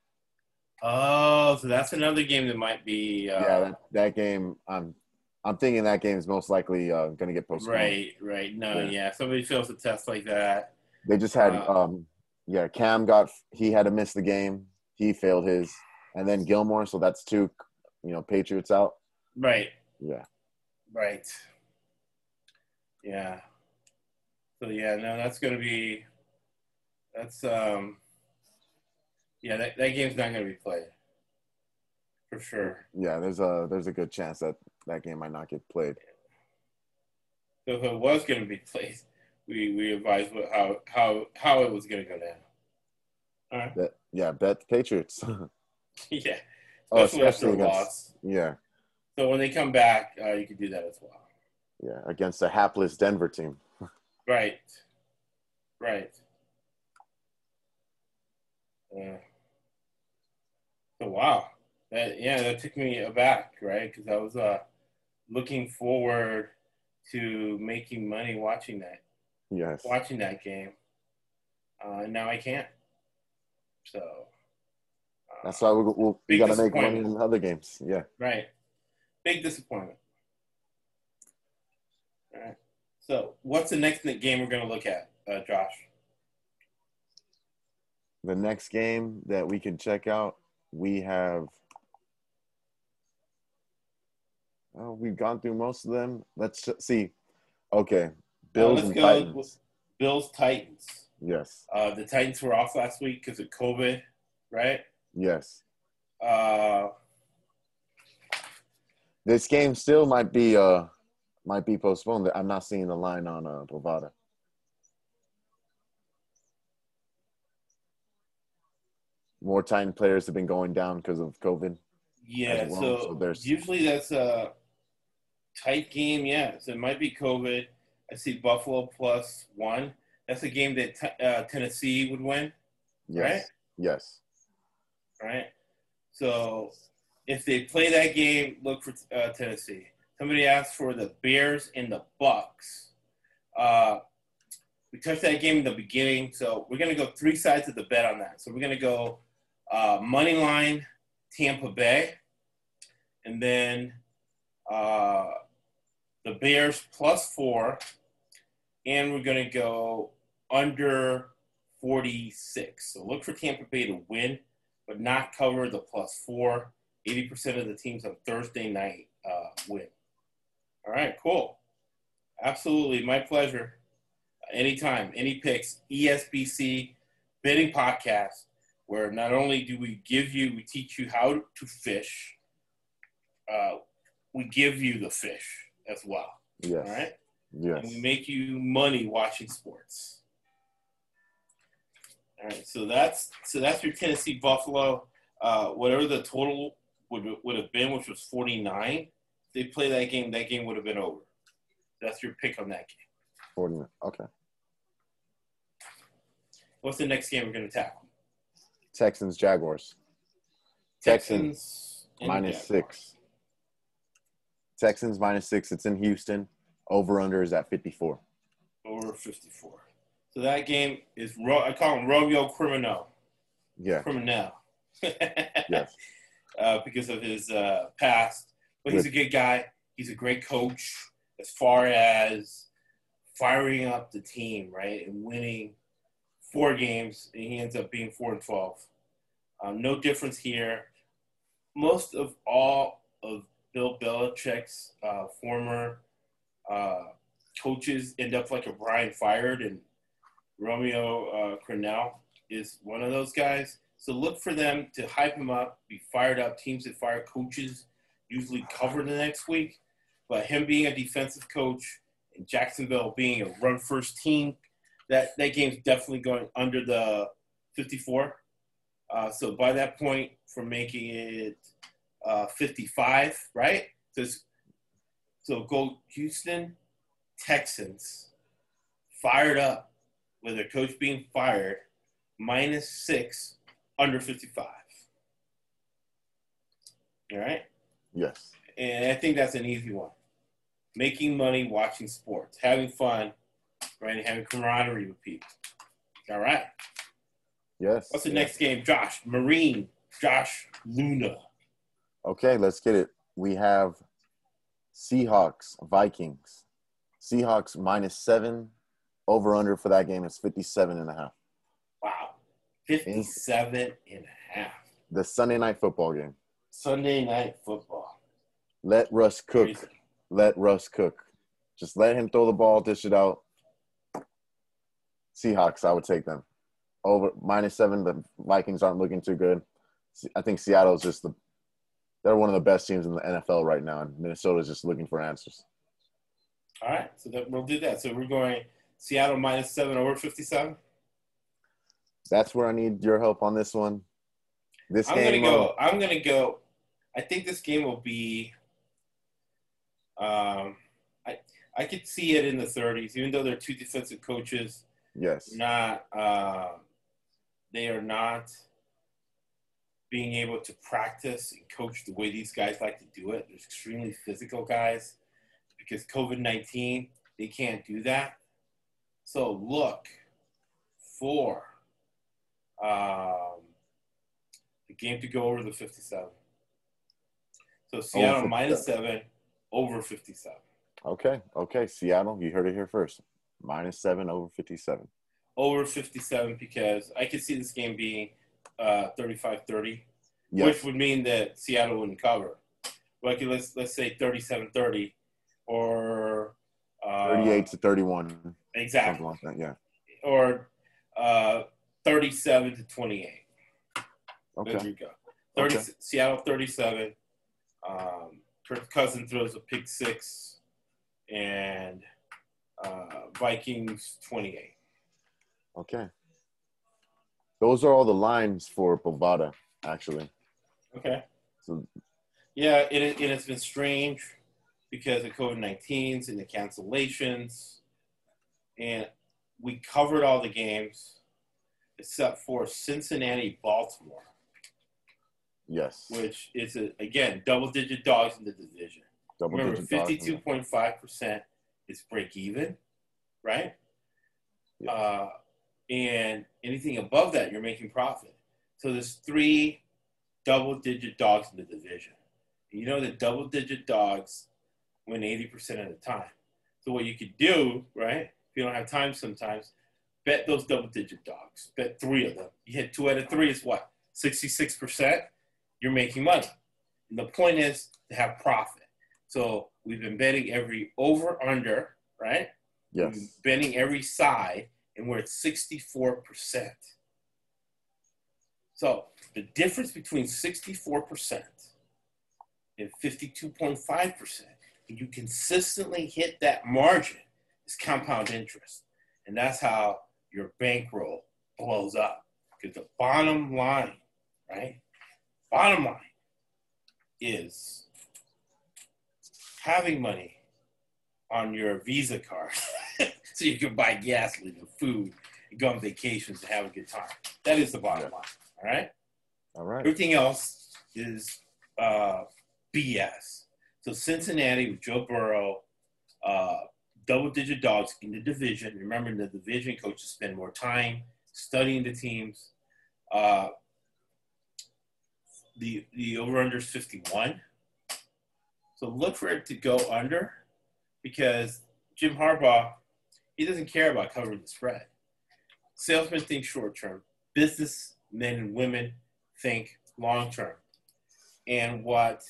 [SPEAKER 1] Oh, so that's another game that might be. Uh,
[SPEAKER 2] yeah, that, that game. I'm I'm thinking that game is most likely uh, gonna get postponed.
[SPEAKER 1] Right. Right. No.
[SPEAKER 2] Yeah.
[SPEAKER 1] Yeah. Somebody fails a test like that.
[SPEAKER 2] They just had
[SPEAKER 1] Uh,
[SPEAKER 2] um yeah, Cam got he had to miss the game. He failed his. And then Gilmore, so that's two you know, Patriots out.
[SPEAKER 1] Right.
[SPEAKER 2] Yeah.
[SPEAKER 1] Right. Yeah. So yeah, no, that's gonna be. That's um. Yeah, that, that game's not gonna be played. For sure.
[SPEAKER 2] Yeah, there's a there's a good chance that that game might not get played.
[SPEAKER 1] So if it was gonna be played, we we advised what, how how how it was gonna go down. All right.
[SPEAKER 2] Bet, yeah, bet the Patriots.
[SPEAKER 1] yeah.
[SPEAKER 2] oh,
[SPEAKER 1] Especially, after
[SPEAKER 2] especially against
[SPEAKER 1] loss.
[SPEAKER 2] yeah,
[SPEAKER 1] So when they come back, uh, you can do that as well.
[SPEAKER 2] yeah, against a hapless Denver team.
[SPEAKER 1] Right. Right. Yeah. So wow, that yeah, that took me aback, right? Because I was uh looking forward to making money watching that
[SPEAKER 2] Yes.
[SPEAKER 1] watching that game. Uh, and now I can't. So. uh,
[SPEAKER 2] That's why we we, we got to make money in other games. Yeah.
[SPEAKER 1] Right. Big disappointment. All right. So, what's the next game we're going to look at, uh, Josh?
[SPEAKER 2] The next game that we can check out, we have. Oh, we've gone through most of them. Let's see. Okay, Bills
[SPEAKER 1] Uh, let's
[SPEAKER 2] and
[SPEAKER 1] go
[SPEAKER 2] Titans.
[SPEAKER 1] Bills Titans.
[SPEAKER 2] Yes,
[SPEAKER 1] Uh, the Titans were off last week because of COVID, right?
[SPEAKER 2] yes.
[SPEAKER 1] Uh,
[SPEAKER 2] This game still might be uh might be postponed. I'm not seeing the line on uh, Bovada. More Titan players have been going down because of COVID.
[SPEAKER 1] yeah.
[SPEAKER 2] Well,
[SPEAKER 1] So,
[SPEAKER 2] so there's-
[SPEAKER 1] usually that's a tight game. Yeah. So it might be COVID. I see Buffalo plus one. That's a game that t- uh, Tennessee would win.
[SPEAKER 2] Yes,
[SPEAKER 1] Right?
[SPEAKER 2] yes,
[SPEAKER 1] right? So if they play that game, look for uh, Tennessee. Somebody asked for the Bears and the Bucks. Uh, we touched that game in the beginning, so we're gonna go three sides of the bet on that. So we're gonna go uh, money line Tampa Bay, and then uh, the Bears plus four, and we're gonna go under 46. So look for Tampa Bay to win but not cover the plus four. 80% of the teams on Thursday night uh, win. All right, cool. Absolutely, my pleasure. Anytime, any picks, ESBC Betting Podcast, where not only do we give you, we teach you how to fish, uh, we give you the fish as well.
[SPEAKER 2] yes,
[SPEAKER 1] All right?
[SPEAKER 2] yes.
[SPEAKER 1] and we make you money watching sports. All right, so that's so that's your Tennessee Buffalo. Uh, whatever the total would would have been, which was forty nine, if they play that game, that game would have been over. That's your pick on that game.
[SPEAKER 2] 49. okay.
[SPEAKER 1] What's the next game we're going to tackle?
[SPEAKER 2] Texans Jaguars Texans
[SPEAKER 1] Texans
[SPEAKER 2] minus six. Texans minus six. It's in Houston. Over under is at 54.
[SPEAKER 1] over fifty four. So that game is I call him Romeo Criminal.
[SPEAKER 2] Yeah.
[SPEAKER 1] Criminal.
[SPEAKER 2] Yes.
[SPEAKER 1] Uh, because of his uh, past. But he's a good guy. He's a great coach as far as firing up the team, right, and winning four games. And he ends up being four and twelve. Um, no difference here. Most of all of Bill Belichick's uh, former uh, coaches end up like a Brian fired, and Romeo uh, Crennel is one of those guys. So look for them to hype him up, be fired up. Teams that fire coaches usually cover the next week. But him being a defensive coach and Jacksonville being a run first team, that, that game's definitely going under the 54. Uh, so by that point, for making it uh, 55, right? So, so go Houston Texans fired up with their coach being fired, minus six under 55. All right.
[SPEAKER 2] Yes.
[SPEAKER 1] And I think that's an easy one. Making money watching sports, having fun, right? And having camaraderie with people. All right.
[SPEAKER 2] Yes.
[SPEAKER 1] What's the
[SPEAKER 2] yes.
[SPEAKER 1] next game? Josh, Marine, Josh Luna.
[SPEAKER 2] Okay, let's get it. We have Seahawks, Vikings. Seahawks minus seven. Over under for that game is 57 and a half.
[SPEAKER 1] Wow. 57 and a half.
[SPEAKER 2] The Sunday night football game.
[SPEAKER 1] Sunday night football.
[SPEAKER 2] Let Russ cook.
[SPEAKER 1] Crazy.
[SPEAKER 2] Let Russ cook. Just let him throw the ball, dish it out. Seahawks, I would take them. Over minus seven. The Vikings aren't looking too good. I think Seattle's just the they're one of the best teams in the NFL right now, and Minnesota's just looking for answers.
[SPEAKER 1] All right. So that, we'll do that. So we're going Seattle minus seven over 57.
[SPEAKER 2] That's where I need your help on this one. This
[SPEAKER 1] I'm gonna
[SPEAKER 2] game,
[SPEAKER 1] go.
[SPEAKER 2] uh,
[SPEAKER 1] I'm gonna go. I think this game will be. Um, I I could see it in the 30s, even though they're two defensive coaches.
[SPEAKER 2] yes,
[SPEAKER 1] Not. Um, they are not being able to practice and coach the way these guys like to do it. They're extremely physical guys because COVID 19, they can't do that. So look for um, the game to go over the 57. So Seattle
[SPEAKER 2] 57.
[SPEAKER 1] minus seven over 57.
[SPEAKER 2] okay, okay. Seattle, you heard it here first. Minus seven over fifty-seven.
[SPEAKER 1] Over 57 because I could see this game being uh, 35-30.
[SPEAKER 2] Yes,
[SPEAKER 1] which would mean that Seattle wouldn't cover. Like let's let's say 37-30 or uh,
[SPEAKER 2] thirty-eight to thirty-one,
[SPEAKER 1] exactly
[SPEAKER 2] like that. Yeah.
[SPEAKER 1] or uh, 37 to 28. There
[SPEAKER 2] Okay.
[SPEAKER 1] you go. 30
[SPEAKER 2] Okay.
[SPEAKER 1] Seattle 37. Um, Kirk Cousins throws a pick six, and uh, Vikings 28.
[SPEAKER 2] Okay. Those are all the lines for Bovada, actually.
[SPEAKER 1] Okay.
[SPEAKER 2] So
[SPEAKER 1] Yeah, it, it, it's been strange because of COVID 19s and the cancellations. And we covered all the games except for Cincinnati Baltimore,
[SPEAKER 2] yes,
[SPEAKER 1] which is, a, again, double digit dogs in the division.
[SPEAKER 2] Double
[SPEAKER 1] Remember,
[SPEAKER 2] digit
[SPEAKER 1] 52.5% is break even, right?
[SPEAKER 2] Yeah.
[SPEAKER 1] Uh, and anything above that, you're making profit. So there's three double digit dogs in the division. You know that double digit dogs win 80% of the time. So what you could do, right? If you don't have time sometimes, bet those double digit dogs. Bet three of them. You hit two out of three is what? 66%? You're making money. And the point is to have profit. So we've been betting every over under, right? We've been
[SPEAKER 2] Yes.
[SPEAKER 1] betting every side, and we're at 64%. So the difference between 64% and 52.5%, and you consistently hit that margin, is compound interest. And that's how your bankroll blows up. Because the bottom line, right? Bottom line is having money on your Visa card so you can buy gasoline and food and go on vacations and have a good time. That is the bottom line. All right.
[SPEAKER 2] All right.
[SPEAKER 1] Everything else is uh, BS. So Cincinnati with Joe Burrow, uh, double-digit dogs in the division. Remember, the division, coaches spend more time studying the teams. Uh, the the over/under is 51. So look for it to go under because Jim Harbaugh, he doesn't care about covering the spread. Salesmen think short term. Business men and women think long term. And what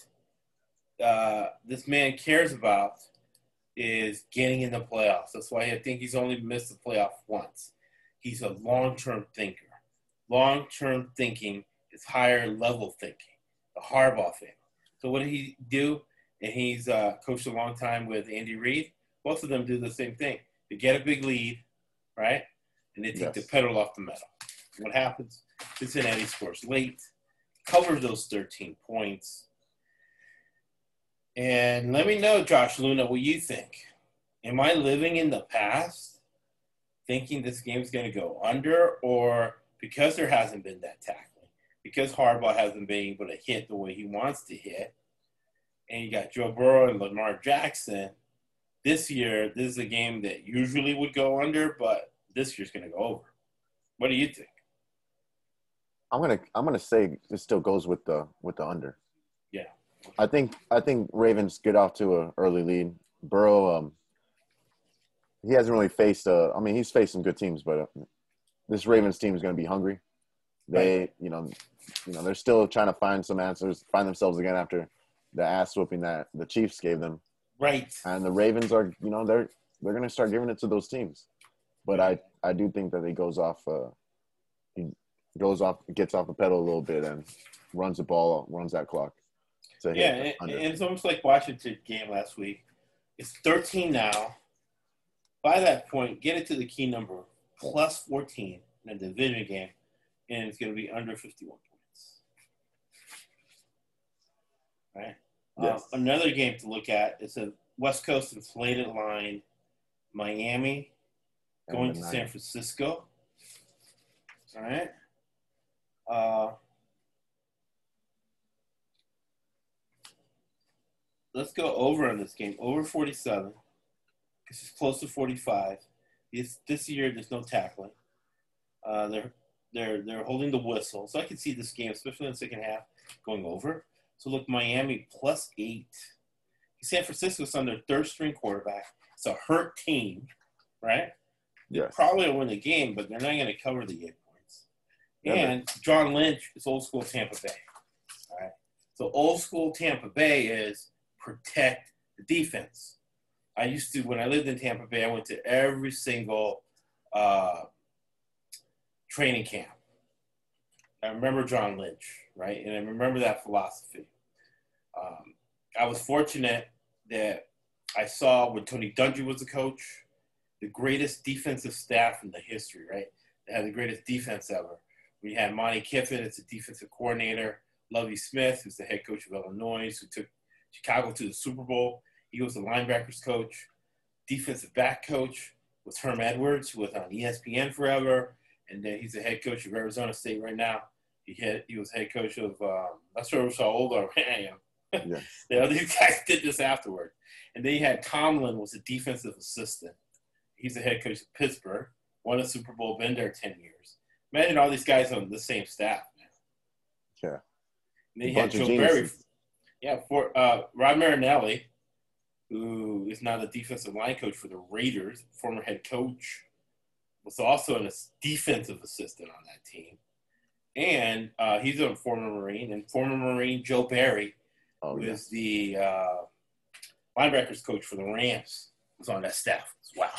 [SPEAKER 1] uh, this man cares about is getting in the playoffs. That's why I think he's only missed the playoff once. He's a long term thinker. Long term thinking is higher level thinking, the Harbaugh thing. So what did he do? And he's uh, coached a long time with Andy Reid. Both of them do the same thing. They get a big lead, right? And they take
[SPEAKER 2] Yes.
[SPEAKER 1] the pedal off the metal. What happens? Cincinnati scores late, covers those 13 points. And let me know, Josh Luna, what you think. Am I living in the past, thinking this game's going to go under, or because there hasn't been that tackling, because Harbaugh hasn't been able to hit the way he wants to hit, and you got Joe Burrow and Lamar Jackson. This year, this is a game that usually would go under, but this year's going to go over. What do you think?
[SPEAKER 2] I'm gonna I'm gonna say it still goes with the with the under. I think I think Ravens get off to an early lead. Burrow, um, he hasn't really faced. Uh, I mean, he's faced some good teams, but uh, this Ravens team is going to be hungry. They, you know, you know, they're still trying to find some answers, find themselves again after the ass whooping that the Chiefs gave them.
[SPEAKER 1] Right.
[SPEAKER 2] And the Ravens are, you know, they're they're going to start giving it to those teams. But I I do think that he goes off. Uh, he goes off, gets off the pedal a little bit, and runs the ball, runs that clock.
[SPEAKER 1] Yeah, and, and it's almost like Washington game last week. It's 13 now. By that point, get it to the key number plus 14 in a division game, and it's going to be under 51 points. Right.
[SPEAKER 2] Yes.
[SPEAKER 1] Uh, another game to look at is a West Coast inflated line, Miami going to
[SPEAKER 2] nine.
[SPEAKER 1] San Francisco. All right. Uh, let's go over on this game. Over 47. This is close to 45. This, this year, there's no tackling. Uh, they're they're they're holding the whistle, so I can see this game, especially in the second half, going over. So look, Miami plus eight. San Francisco's on their third string quarterback. It's a hurt team, right?
[SPEAKER 2] Yes.
[SPEAKER 1] probably will win the game, but they're not going to cover the eight points. And John Lynch is old school Tampa Bay. All right. So old school Tampa Bay is protect the defense. I used to when I lived in Tampa Bay, I went to every single uh, training camp. I remember John Lynch, right, and I remember that philosophy. Um, I was fortunate that I saw when Tony Dungy was the coach, the greatest defensive staff in the history, right? They had the greatest defense ever. We had Monte Kiffin as the defensive coordinator, Lovie Smith, who's the head coach of Illinois, who took Chicago to the Super Bowl. He was the linebackers coach. Defensive back coach was Herm Edwards, who was on ESPN forever, and then he's the head coach of Arizona State right now. He had he was head coach of um, I'm not sure how old I am.
[SPEAKER 2] Yes.
[SPEAKER 1] Know, these guys did this afterward. And then you had Tomlin was a defensive assistant. He's the head coach of Pittsburgh, won a Super Bowl, been there 10 years. Imagine all these guys on the same staff, man.
[SPEAKER 2] Yeah.
[SPEAKER 1] And then you had Joe Barry. Yeah, for uh, Rod Marinelli, who is now the defensive line coach for the Raiders, former head coach, was also an ass- defensive assistant on that team. And uh, he's a former Marine, and former Marine Joe Barry
[SPEAKER 2] Oh,
[SPEAKER 1] who
[SPEAKER 2] yes.
[SPEAKER 1] is the uh, linebackers coach for the Rams, was on that staff as well.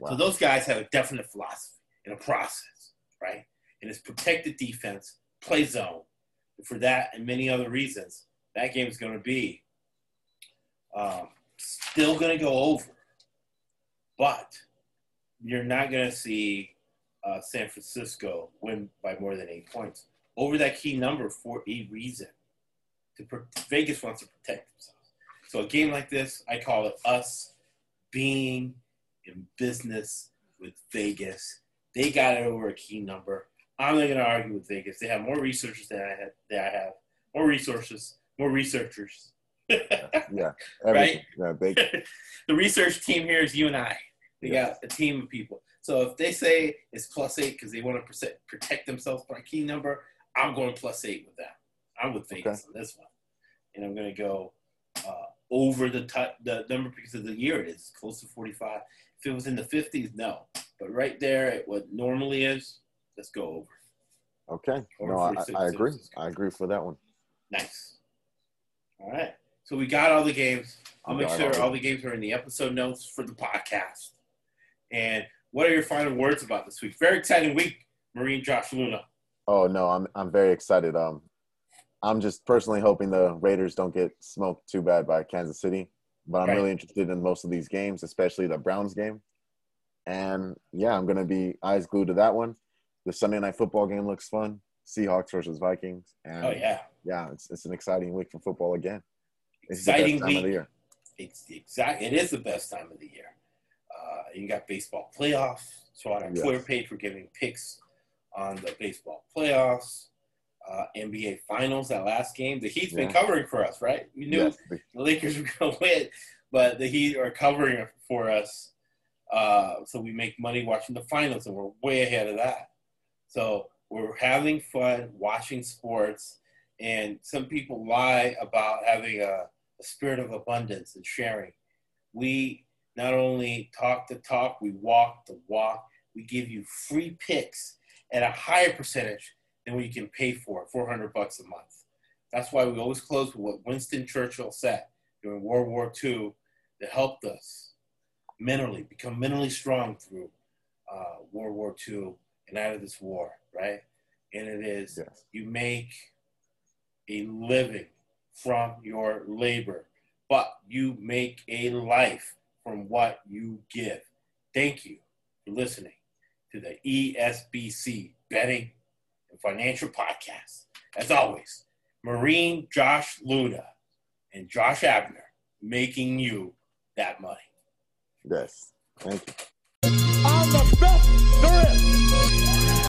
[SPEAKER 2] Wow.
[SPEAKER 1] So those guys have a definite philosophy and a process, right? And it's protect the defense, play zone. And for that and many other reasons, that game is going to be um, still going to go over. But you're not going to see uh, San Francisco win by more than eight points over that key number for a reason. To Vegas wants to protect themselves. So a game like this, I call it us being in business with Vegas. They got it over a key number. I'm not going to argue with Vegas. They have more researchers than I have. Than I have more resources, more researchers.
[SPEAKER 2] Yeah. Everything. Yeah. They,
[SPEAKER 1] the research team here is you and I. They
[SPEAKER 2] Yeah.
[SPEAKER 1] got a team of people. So if they say it's plus eight because they want to protect, themselves by a key number, I'm going plus eight with that. I'm with Vegas on this one, and I'm going to go uh, over the t- the number because of the year it is close to 45. If it was in the 50s, no, but right there at what normally is, let's go over.
[SPEAKER 2] okay.
[SPEAKER 1] Over
[SPEAKER 2] No, I, I agree. I agree for that one.
[SPEAKER 1] Nice. All right. So we got all the games. I'll make sure
[SPEAKER 2] all the
[SPEAKER 1] games are in the episode notes for the podcast. And what are your final words about this week? Very exciting week, Marine Josh Luna.
[SPEAKER 2] Oh no, I'm I'm very excited. Um, I'm just personally hoping the Raiders don't get smoked too bad by Kansas City. But I'm
[SPEAKER 1] Right.
[SPEAKER 2] really interested in most of these games, especially the Browns game. And yeah, I'm gonna be eyes glued to that one. The Sunday night football game looks fun. Seahawks versus Vikings. And
[SPEAKER 1] Oh yeah,
[SPEAKER 2] yeah, it's it's an exciting week for football again. It's
[SPEAKER 1] exciting
[SPEAKER 2] time of the year.
[SPEAKER 1] It's the exact. It is the best time of the year. Uh, you got baseball playoffs. So on our
[SPEAKER 2] Yes.
[SPEAKER 1] Twitter page, we're giving picks on the baseball playoffs. uh, NBA Finals, that last game. The Heat's been covering for us, right? We knew
[SPEAKER 2] Yes, the-
[SPEAKER 1] the Lakers were going to win, but the Heat are covering for us. Uh, so we make money watching the finals, and we're way ahead of that. So we're having fun watching sports, and some people lie about having a, a spirit of abundance and sharing. We not only talk the talk, we walk the walk. We give you free picks at a higher percentage than what you can pay for, 400 bucks a month. That's why we always close with what Winston Churchill said during World War II that helped us mentally, become mentally strong through uh, World War II and out of this war, right? And it is
[SPEAKER 2] yes.
[SPEAKER 1] you make a living from your labor, but you make a life from what you give. Thank you for listening to the ESBC Betting and Financial Podcast. As always, Marine Josh Luna and Josh Abner making you that money.
[SPEAKER 2] Yes. Thank you.
[SPEAKER 3] I'm the best there is.